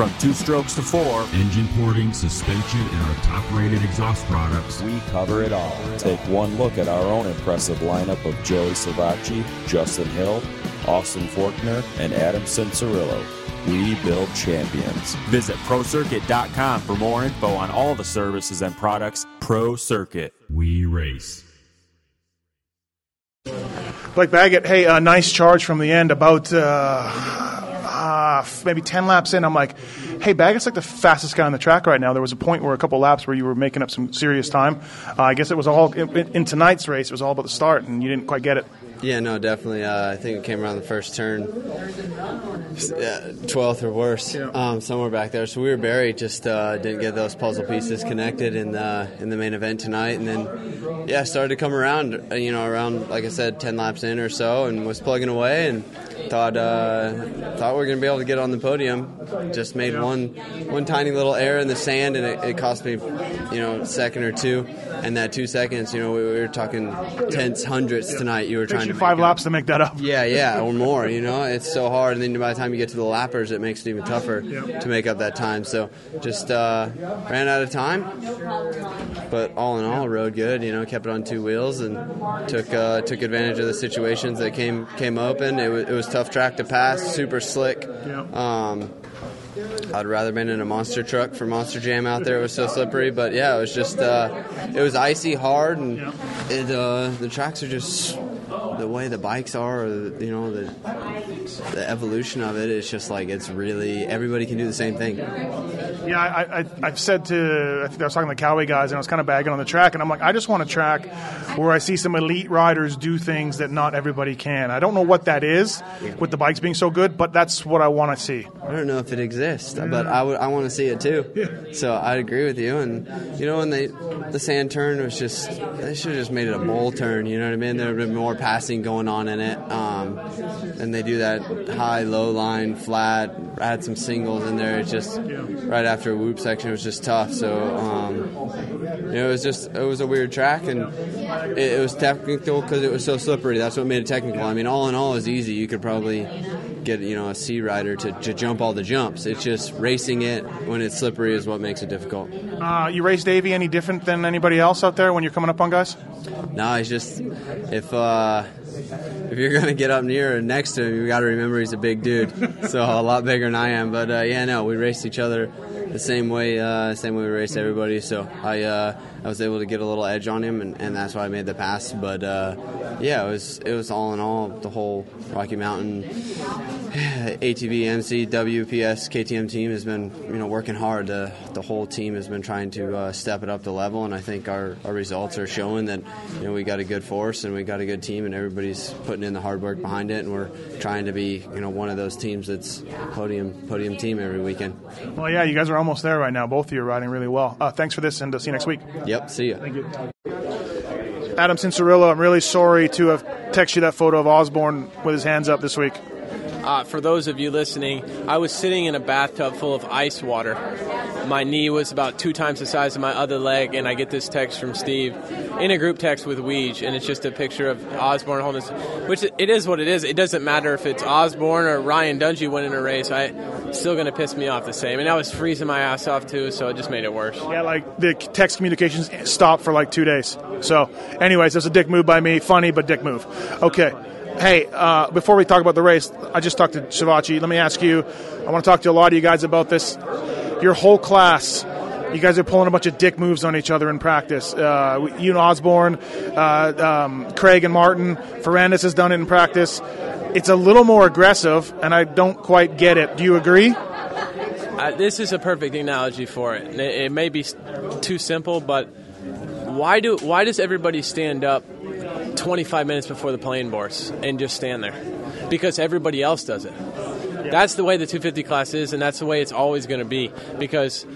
From two strokes to four, engine porting, suspension, and our top rated exhaust products, we cover it all. Take one look at our own impressive lineup of Joey Savatgy, Justin Hill, Austin Forkner, and Adam Cianciarulo. We build champions. Visit ProCircuit.com for more info on all the services and products Pro Circuit. We race. Blake Baggett, hey, a nice charge from the end. About uh, maybe 10 laps in, I'm like, hey, Baggett's like the fastest guy on the track right now. There was a point where a couple laps where you were making up some serious time. Uh, I guess it was all in, in, tonight's race, it was all about the start, and you didn't quite get it. Yeah, no, definitely. Uh, I think it came around the first turn, twelfth or worse, yeah. um, somewhere back there. So we were buried. Just uh, didn't get those puzzle pieces connected in the in the main event tonight, and then yeah, started to come around. Uh, you know, around like I said, ten laps in or so, and was plugging away, and thought uh, thought we were gonna be able to get on the podium. Just made yeah. one one tiny little error in the sand, and it, it cost me, you know, a second or two. And that two seconds, you know, we, we were talking tenths, hundredths tonight. You were trying five laps to make that up. Yeah, yeah, or more. You know, it's so hard, and then by the time you get to the lappers, it makes it even tougher to make up that time. So just uh, ran out of time, but all in all, rode good. You know, kept it on two wheels and took uh, took advantage of the situations that came came open. It was, it was tough track to pass, super slick. Um, I'd rather been in a monster truck for Monster Jam out there. It was so slippery, but yeah, it was just uh, it was icy hard, and it, uh, the tracks are just the way the bikes are, or the, you know, the the evolution of it. It's just like it's really everybody can do the same thing. Yeah, I, I, have said to I think I was talking to the Cowway guys, and I was kind of bagging on the track, and I'm like, I just want a track where I see some elite riders do things that not everybody can. I don't know what that is with the bikes being so good, but that's what I want to see. I don't know if it exists, but I want to see it too. Yeah. So I agree with you, and you know, when they the sand turn was just they should have just made it a bowl turn. You know what I mean? There would have been more passing going on in it. Um, and they do that high, low line, flat, add some singles in there. It's just right after a whoop section, it was just tough. So, um, you know, it was just, it was a weird track and it, it was technical because it was so slippery. That's what made it technical. I mean, all in all, it was easy. You could probably get, you know, a C rider to, to jump all the jumps. It's just racing it when it's slippery is what makes it difficult. Uh, you race Davi any different than anybody else out there when you're coming up on guys? No, it's just if uh, if you're gonna get up near or next to him, you got to remember he's a big dude, so a lot bigger than I am. But uh, yeah, no, we raced each other the same way, uh, same way we race everybody. So I uh, I was able to get a little edge on him, and, and that's why I made the pass. But uh, yeah, it was it was all in all the whole Rocky Mountain ATV, MC, WPS, KTM team has been you know working hard. The the whole team has been trying to uh, step it up the level, and I think our, our results are showing that you know we got a good force and we got a good team, and everybody's putting in the hard work behind it, and we're trying to be you know one of those teams that's podium podium team every weekend. Well, yeah, you guys are almost there right now. Both of you are riding really well. Uh, thanks for this, and uh, see you next week. Yep, see you. Thank you. Adam Cianciarulo, I'm really sorry to have texted you that photo of Osborne with his hands up this week. Uh, for those of you listening, I was sitting in a bathtub full of ice water. My knee was about two times the size of my other leg, and I get this text from Steve in a group text with Weege, and it's just a picture of Osborne holding his, which it is what it is. It doesn't matter if it's Osborne or Ryan Dungey winning a race. I still going to piss me off the same. And I was freezing my ass off too, so it just made it worse. Yeah, like the text communications stopped for like two days. So, anyways, that's a dick move by me. Funny, but dick move. Okay. Hey, uh, before we talk about the race, I just talked to Savatgy. Let me ask you, I want to talk to a lot of you guys about this. Your whole class, you guys are pulling a bunch of dick moves on each other in practice. Uh, you and Osborne, uh, um, Craig and Martin, Ferrandis has done it in practice. It's a little more aggressive, and I don't quite get it. Do you agree? Uh, this is a perfect analogy for it. it. It may be too simple, but why do why does everybody stand up 25 minutes before the playing boards and just stand there because everybody else does it. That's the way the 250 class is, and that's the way it's always going to be. Because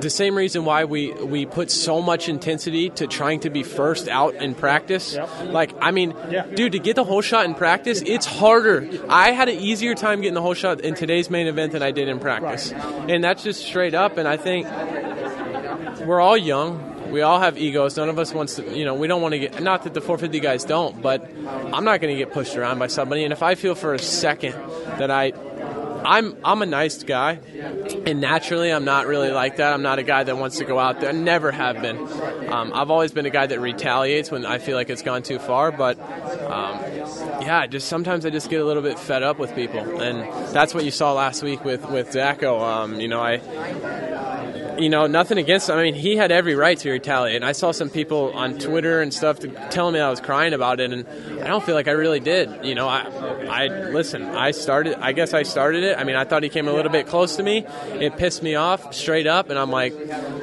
the same reason why we we put so much intensity to trying to be first out in practice. Like, I mean, dude, to get the whole shot in practice, it's harder. I had an easier time getting the whole shot in today's main event than I did in practice, and that's just straight up. And I think we're all young. We all have egos. None of us wants to, you know, we don't want to get, not that the 450 guys don't, but I'm not going to get pushed around by somebody. And if I feel for a second that I, I'm I'm a nice guy, and naturally I'm not really like that. I'm not a guy that wants to go out there. I never have been. Um, I've always been a guy that retaliates when I feel like it's gone too far. But um, yeah, just sometimes I just get a little bit fed up with people, and that's what you saw last week with with Zacho. Um, you know, I you know, nothing against him. I mean, he had every right to retaliate. And I saw some people on Twitter and stuff to, telling me I was crying about it, and I don't feel like I really did. You know, I, I listen. I started. I guess I started it. I mean, I thought he came a little bit close to me. It pissed me off straight up, and I'm like,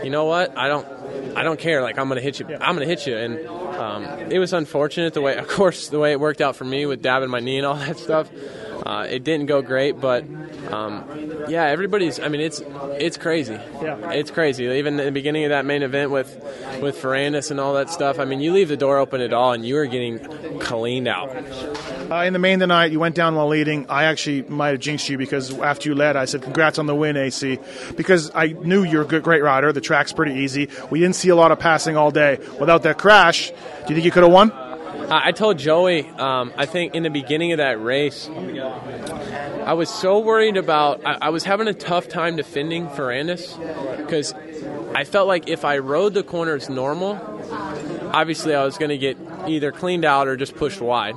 you know what? I don't. I don't care. Like I'm gonna hit you. I'm gonna hit you, and um, it was unfortunate the way, of course, the way it worked out for me with dabbing my knee and all that stuff. Uh, it didn't go great, but um, yeah, everybody's. I mean, it's it's crazy. Yeah. it's crazy. Even the beginning of that main event with with Ferrandis and all that stuff. I mean, you leave the door open at all, and you are getting cleaned out. Uh, in the main tonight, you went down while leading. I actually might have jinxed you because after you led, I said, "Congrats on the win, AC," because I knew you're a good, great rider. The track's pretty easy. We didn't see a lot of passing all day. Without that crash, do you think you could have won? I told Joey, um, I think in the beginning of that race, I was so worried about. I, I was having a tough time defending Ferrandis because I felt like if I rode the corners normal, obviously I was going to get either cleaned out or just pushed wide.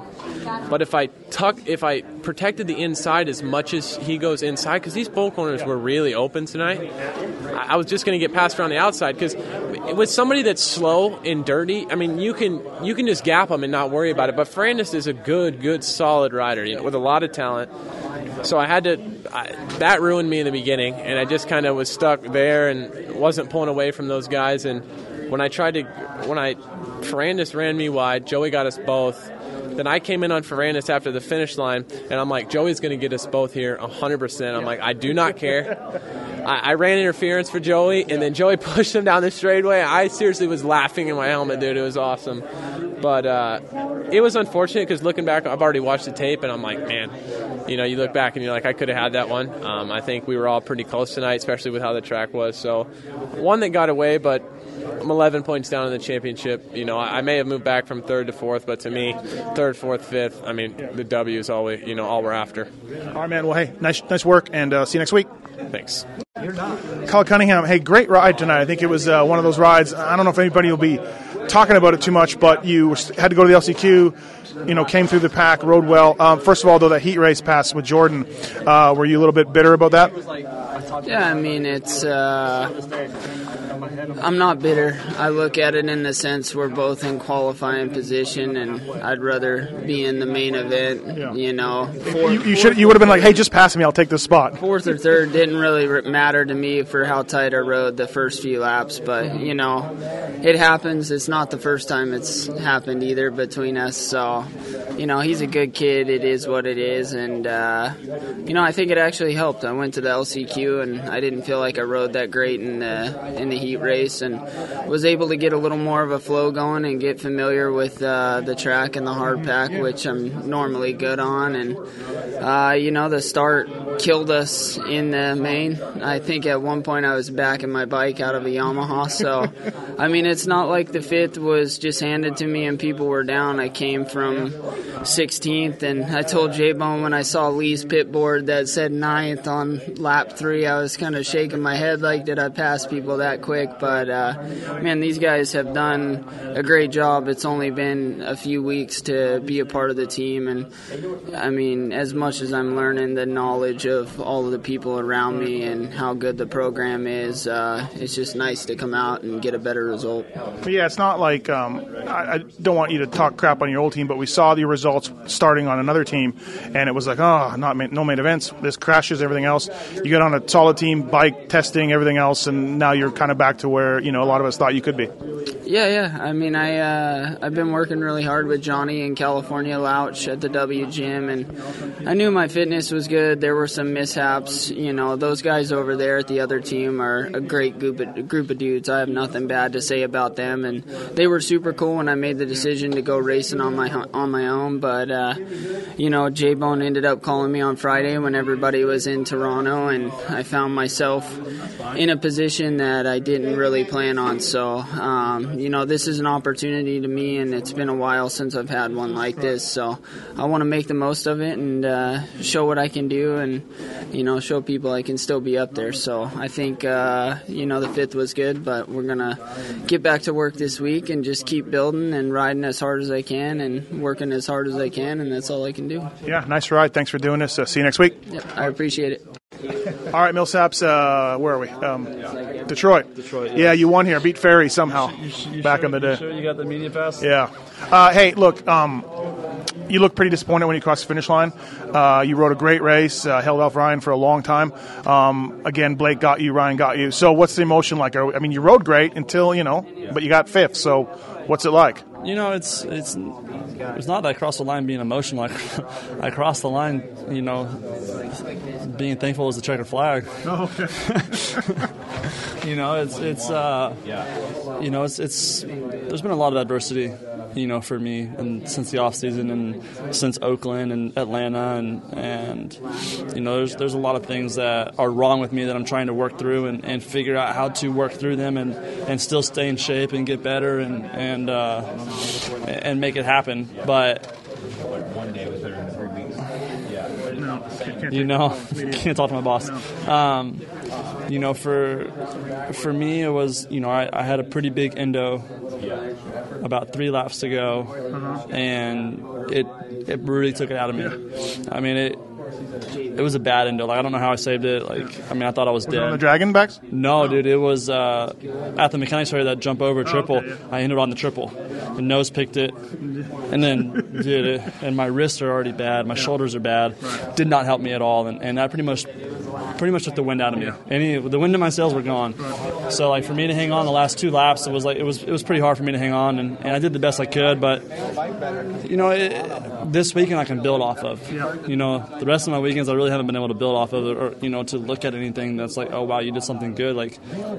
But if I tuck, if I protected the inside as much as he goes inside, because these bull corners were really open tonight, I I was just going to get passed around the outside. Because with somebody that's slow and dirty, I mean, you can you can just gap them and not worry about it. But Ferrandis is a good, good, solid rider, you know, with a lot of talent. So I had to. I, that ruined me in the beginning, and I just kind of was stuck there and wasn't pulling away from those guys. And when I tried to, when I Ferrandis ran me wide, Joey got us both. Then I came in on Ferrandis after the finish line, and I'm like, Joey's going to get us both here 100%. I'm like, I do not care. I, I ran interference for Joey, and then Joey pushed him down the straightaway. I seriously was laughing in my helmet, dude. It was awesome. But uh, it was unfortunate because looking back, I've already watched the tape, and I'm like, man, you know, you look back and you're like, I could have had that one. Um, I think we were all pretty close tonight, especially with how the track was. So, one that got away, but I'm 11 points down in the championship. You know, I, I may have moved back from third to fourth, but to me, third, fourth, fifth, I mean, the W is all we, you know, all we're after. All right, man. Well, hey, nice, nice work, and uh, see you next week. Thanks. You're not. Kyle Cunningham, hey, great ride tonight. I think it was uh, one of those rides. I don't know if anybody will be talking about it too much, but you had to go to the LCQ. You know, came through the pack, rode well. Um, first of all, though, that heat race pass with Jordan, uh, were you a little bit bitter about that? Yeah, I mean, it's. Uh, I'm not bitter. I look at it in the sense we're both in qualifying position, and I'd rather be in the main event. You know, fourth, You, you should. You would have been like, "Hey, just pass me. I'll take this spot." fourth or third didn't really matter to me for how tight I rode the first few laps, but you know, it happens. It's not the first time it's happened either between us. So, you know, he's a good kid. It is what it is, and uh, you know, I think it actually helped. I went to the LCQ and I didn't feel like I rode that great in the in the heat race, and was able to get a little more of a flow going and get familiar with uh, the track and the hard pack, which I'm normally good on, and uh, you know, the start killed us in the main. I think at one point I was backing my bike out of a Yamaha. So, I mean, it's not like the fifth was just handed to me and people were down. I came from 16th, and I told J Bone when I saw Lee's pit board that said ninth on lap three, I was kind of shaking my head like, did I pass people that quick? But, uh, man, these guys have done a great job. It's only been a few weeks to be a part of the team, and I mean, as much as I'm learning the knowledge of all of the people around me and how good the program is, uh, it's just nice to come out and get a better result. Yeah, it's not like um, I, I don't want you to talk crap on your old team, but we saw the results starting on another team, and it was like, oh, not no main events. This crashes everything else. You get on a solid team, bike testing, everything else, and now you're kind of back to where you know a lot of us thought you could be. Yeah, yeah. I mean, I uh, I've been working really hard with Johnny in California Louch at the W Gym, and I knew my fitness was good. There were some mishaps. You know, those guys over there at the other team are a great group of, group of dudes. I have nothing bad to say about them, and they were super cool when I made the decision to go racing on my on my own. But uh, you know, J Bone ended up calling me on Friday when everybody was in Toronto, and I found myself in a position that I didn't really plan on. So. Um, you know, this is an opportunity to me, and it's been a while since I've had one like this. So I want to make the most of it and uh, show what I can do, and you know, show people I can still be up there. So I think uh, you know the fifth was good, but we're gonna get back to work this week and just keep building and riding as hard as I can and working as hard as I can, and that's all I can do. Yeah, nice ride. Thanks for doing this. Uh, see you next week. Yep, I appreciate it. All right, Millsaps, uh, where are we? Um, Detroit. Detroit, Yeah, you won here. Beat Ferry somehow You back sure- in the day. you Sure, you got the media pass. Yeah. Uh, hey, look, um, you look pretty disappointed when you crossed the finish line. Uh, you rode a great race, uh, held off Ryan for a long time. Um, again, Blake got you, Ryan got you. So, what's the emotion like? I mean, you rode great until you know, but you got fifth. So, what's it like? You know, it's it's it's not that I crossed the line being emotional. I, I crossed the line, you know, being thankful as the checkered flag. Oh, you know, it's it's uh, you know, it's it's there's been a lot of adversity, you know, for me and since the off season and since Oakland and Atlanta and and you know, there's there's a lot of things that are wrong with me that I'm trying to work through and, and figure out how to work through them and, and still stay in shape and get better and and uh, and make it happen. But you know, can't talk to my boss. Um, you know, for for me, it was you know I, I had a pretty big endo about three laps to go, uh-huh. and it it really took it out of me. I mean it. It was a bad endo. Like I don't know how I saved it. Like I mean, I thought I was Was dead. on the Dragon backs? No, dude, it was uh, at the mechanics area that jump over triple. okay, yeah. I ended on the triple. The nose picked it, and then dude, it, and my wrists are already bad. My shoulders are bad. Did not help me at all, and, and that pretty much pretty much took the wind out of me. Any the wind in my sails were gone. So like for me to hang on the last two laps, it was like it was it was pretty hard for me to hang on, and, and I did the best I could. But you know, it, this weekend I can build off of. You know, the rest of my weekends I really haven't been able to build off of, it or you know, to look at anything that's like, oh wow, you did something good. Like,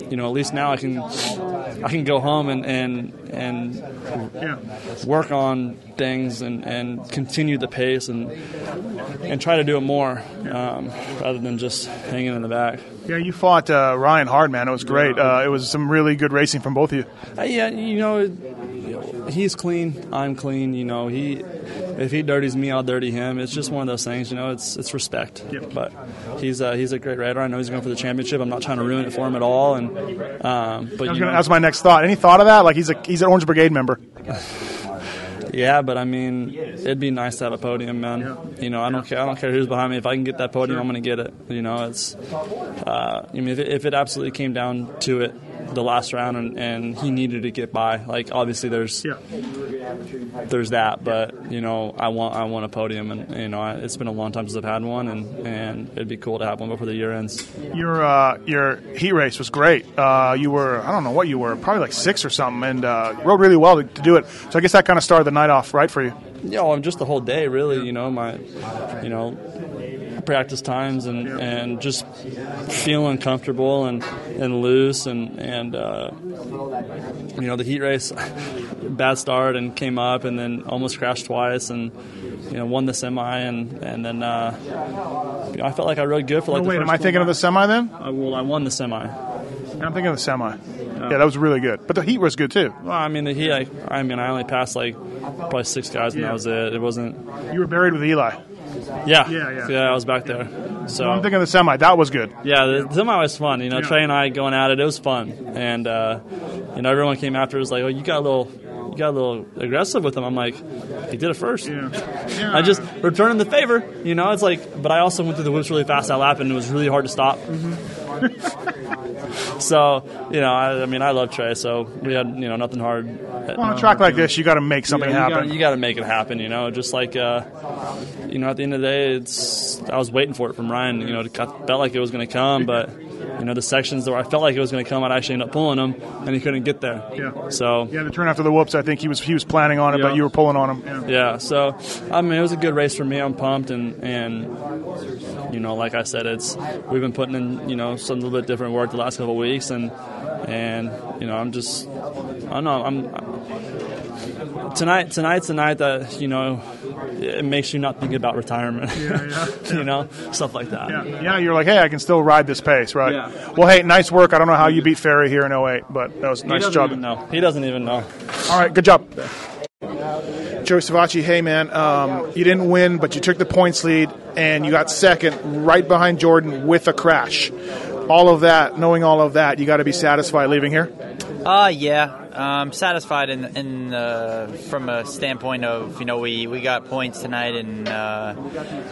you know, at least now I can I can go home and and and work on things and, and continue the pace and and try to do it more um, rather than just hanging in the back. Yeah, you fought uh, Ryan hard, man. It was great. Uh, it was some really good racing from both of you. Uh, yeah, you know, he's clean. I'm clean. You know, he if he dirties me, I'll dirty him. It's just one of those things. You know, it's it's respect. But he's uh, he's a great rider. I know he's going for the championship. I'm not trying to ruin it for him at all. And um, but you gonna, know, that's my next thought. Any thought of that? Like he's a he's an Orange Brigade member. yeah, but I mean, it'd be nice to have a podium, man. You know, I don't care. I don't care who's behind me. If I can get that podium, I'm going to get it. You know, it's. Uh, I mean, if it, if it absolutely came down to it, the last round, and, and he needed to get by, like obviously there's yeah. there's that, but you know, I want I want a podium, and you know, I, it's been a long time since I've had one, and and it'd be cool to have one before the year ends. Your uh, your heat race was great. Uh, you were I don't know what you were, probably like six or something, and uh, rode really well to, to do it. So I guess that kind of started the night off right for you. Yeah, well, just the whole day, really. You know, my, you know, practice times and, and just feeling comfortable and, and loose and and uh, you know the heat race, bad start and came up and then almost crashed twice and you know won the semi and and then uh, you know, I felt like I rode good for like. The wait, am I thinking of the semi then? I, well, I won the semi. I'm thinking of the semi. Yeah, that was really good. But the heat was good too. Well, I mean the heat. I, I mean I only passed like probably six guys and Yeah. that was it. It wasn't. You were buried with Eli. Yeah, Yeah, yeah. yeah I was back there. So I'm thinking the semi. That was good. Yeah, the semi was fun. You know, Yeah. Trey and I going at it. It was fun, and uh, you know, everyone came after. It was like, "Oh, you got a little, you got a little aggressive with him." I'm like, "He did it first. I just returning the favor." You know, it's like, but I also went through the whoops really fast that lap, and it was really hard to stop. so, you know, I, I mean, I love Trey, so we had you know nothing hard. Well, on a track like this, you got to make something you, happen. Gotta, you got to make it happen, you know. Just like, uh, you know, at the end of the day, it's I was waiting for it from Ryan. You know, it got- felt like it was going to come, but you know the sections where I felt like it was going to come, I'd actually end up pulling him, and he couldn't get there. Yeah. So Yeah, the turn after the whoops, I think he was he was planning on it, but you were pulling on him. Yeah. yeah, so I mean, it was a good race for me. I'm pumped, and and you know, like I said, it's we've been putting in you know some little bit different work the last couple of weeks, and and you know, I'm just I don't know, I'm tonight. Tonight's the night that you know it makes you not think about retirement. yeah, you know, stuff like that. Yeah, yeah, you're like, hey, I can still ride this pace, right? Yeah. Well, hey, nice work. I don't know how you beat Ferry here in 08, but that was a nice job. No. He doesn't even know. All right, good job. Joey Savatgy, hey man, um, you didn't win, but you took the points lead and you got second right behind Jordan with a crash. All of that, knowing all of that, you got to be satisfied leaving here. Uh, yeah, um, satisfied in, in uh, from a standpoint of you know we, we got points tonight and uh,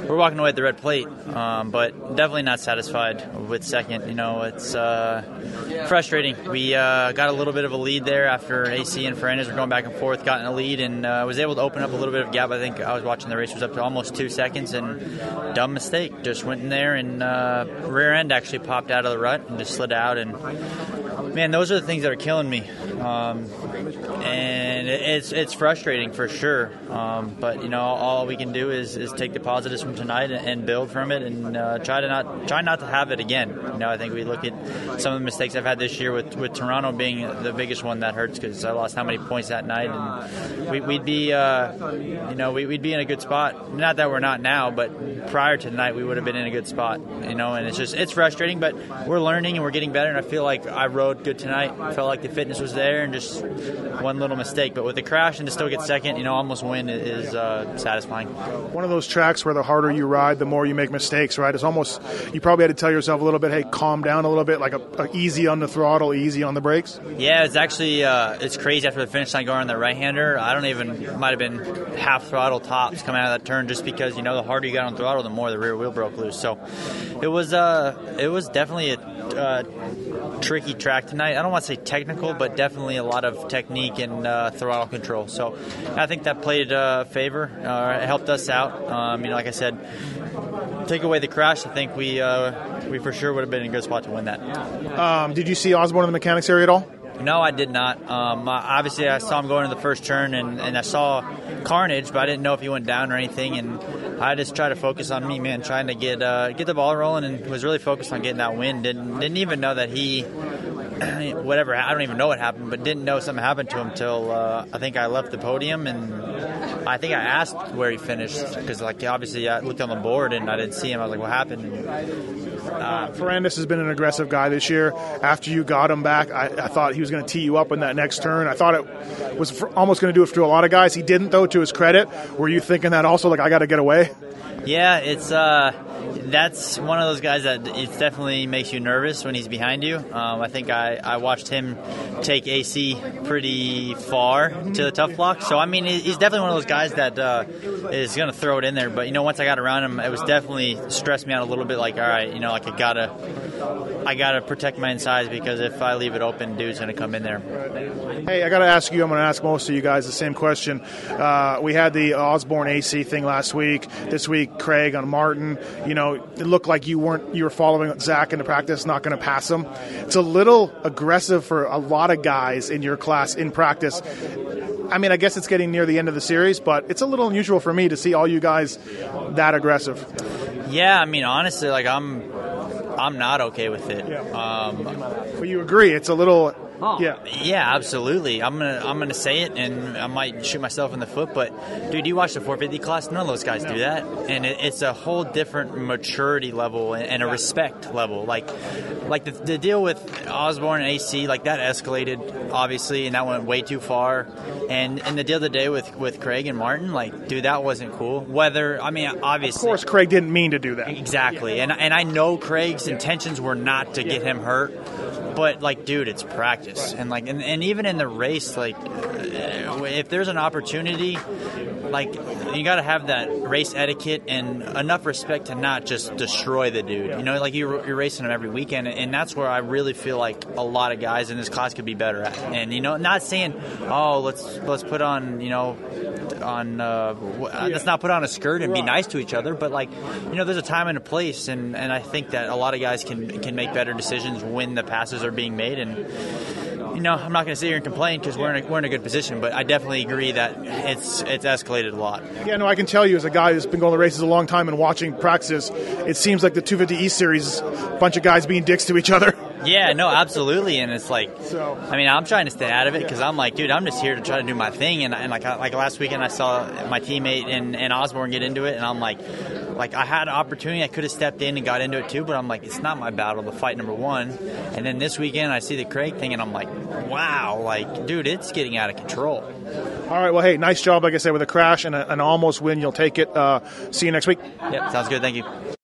we're walking away at the red plate, um, but definitely not satisfied with second. You know it's uh, frustrating. We uh, got a little bit of a lead there after AC and Ferrandis were going back and forth, got in a lead and uh, was able to open up a little bit of gap. I think I was watching the race was up to almost two seconds and dumb mistake. Just went in there and uh, rear end actually popped out of the rut and just slid out and man, those are the things that are killing me, um, and it's it's frustrating for sure. Um, but you know, all we can do is, is take the positives from tonight and, build from it, and uh, try to not try not to have it again. You know, I think we look at some of the mistakes I've had this year with, with Toronto being the biggest one that hurts because I lost how many points that night, and we, we'd be uh, you know we, we'd be in a good spot. Not that we're not now, but prior to tonight we would have been in a good spot. You know, and it's just it's frustrating, but we're learning and we're getting better, and I feel like I rode good tonight. Felt like the fitness was there, and just one little mistake. But with the crash and to still get second, you know, almost win is uh, satisfying. One of those tracks where the harder you ride, the more you make mistakes, right? It's almost you probably had to tell yourself a little bit, hey, calm down a little bit, like a, a easy on the throttle, easy on the brakes. Yeah, it's actually uh, it's crazy after the finish line going on the right hander. I don't even might have been half throttle tops coming out of that turn just because you know the harder you got on throttle, the more the rear wheel broke loose. So it was uh it was definitely a uh, tricky track tonight. I don't want to say technical, but definitely a lot of technique and uh, throttle control. So I think that played uh, favor. Uh, it helped us out. Um, you know, like I said, take away the crash. I think we uh, we for sure would have been in a good spot to win that. Um, did you see Osborne in the mechanics area at all? No, I did not. Um, obviously, I saw him going to the first turn, and, and I saw carnage, but I didn't know if he went down or anything. And I just tried to focus on me, man, trying to get uh, get the ball rolling, and was really focused on getting that win. Didn't didn't even know that he, whatever. I don't even know what happened, but didn't know something happened to him till uh, I think I left the podium, and I think I asked where he finished because, like, obviously I looked on the board and I didn't see him. I was like, what happened? Uh, Ferrandis has been an aggressive guy this year. After you got him back, I, I thought he was going to tee you up in that next turn. I thought it was for, almost going to do it to a lot of guys. He didn't, though. To his credit, were you thinking that also? Like, I got to get away. Yeah, it's uh, that's one of those guys that it definitely makes you nervous when he's behind you. Um, I think I, I watched him take AC pretty far to the Tuff Block. So I mean, he's definitely one of those guys that uh, is going to throw it in there. But you know, once I got around him, it was definitely stressed me out a little bit. Like, all right, you know, like I gotta, I gotta protect my insides because if I leave it open, dude's to come in there. Hey, I got to ask you. I'm to ask most of you guys the same question. Uh, we had the Osborne AC thing last week. This week, Craig on Martin. Know, it looked like you weren't. You were following Zach into practice, not going to pass him. It's a little aggressive for a lot of guys in your class in practice. I mean, I guess it's getting near the end of the series, but it's a little unusual for me to see all you guys that aggressive. Yeah, I mean, honestly, like I'm, I'm not okay with it. Um, But you agree, it's a little. Oh. Yeah. Yeah, absolutely. I'm gonna I'm gonna say it, and I might shoot myself in the foot. But dude, you watch the 450 class. None of those guys do that, and it, it's a whole different maturity level and, and a respect level. Like like the, the deal with Osborne and AC, like that escalated obviously, and that went way too far. And and the deal today with with Craig and Martin, like dude, that wasn't cool. Whether I mean, obviously, Of course, Craig didn't mean to do that. Exactly, and and I know Craig's intentions were not to get him hurt, but like, dude, it's practice, and like, and, and even in the race, like, uh, if there's an opportunity, like you got to have that race etiquette and enough respect to not just destroy the dude. You know, like you're, you're racing him every weekend, and that's where I really feel like a lot of guys in this class could be better at. And you know, not saying, oh, let's let's put on, you know, on uh, let's not put on a skirt and be nice to each other, but like, you know, there's a time and a place, and, and I think that a lot of guys can can make better decisions when the passes are being made and you know, I'm not going to sit here and complain because we're in a, we're in a good position, but I definitely agree that it's it's escalated a lot. Yeah, no, I can tell you as a guy who's been going to races a long time and watching practices, it seems like the 250 East Series, a bunch of guys being dicks to each other. Yeah, no, absolutely, and it's like, So- I mean, I'm trying to stay out of it because I'm like, dude, I'm just here to try to do my thing, and, and like like last weekend, I saw my teammate and, and Osborne get into it, and I'm like, like I had an opportunity, I could have stepped in and got into it too, but I'm like, it's not my battle to fight number one, and then this weekend, I see the Craig thing, and I'm like, wow, like, dude, it's getting out of control. All right, well, hey, nice job, like I said, with a crash and a, an almost win. You'll take it. Uh, see you next week. Yep, sounds good. Thank you.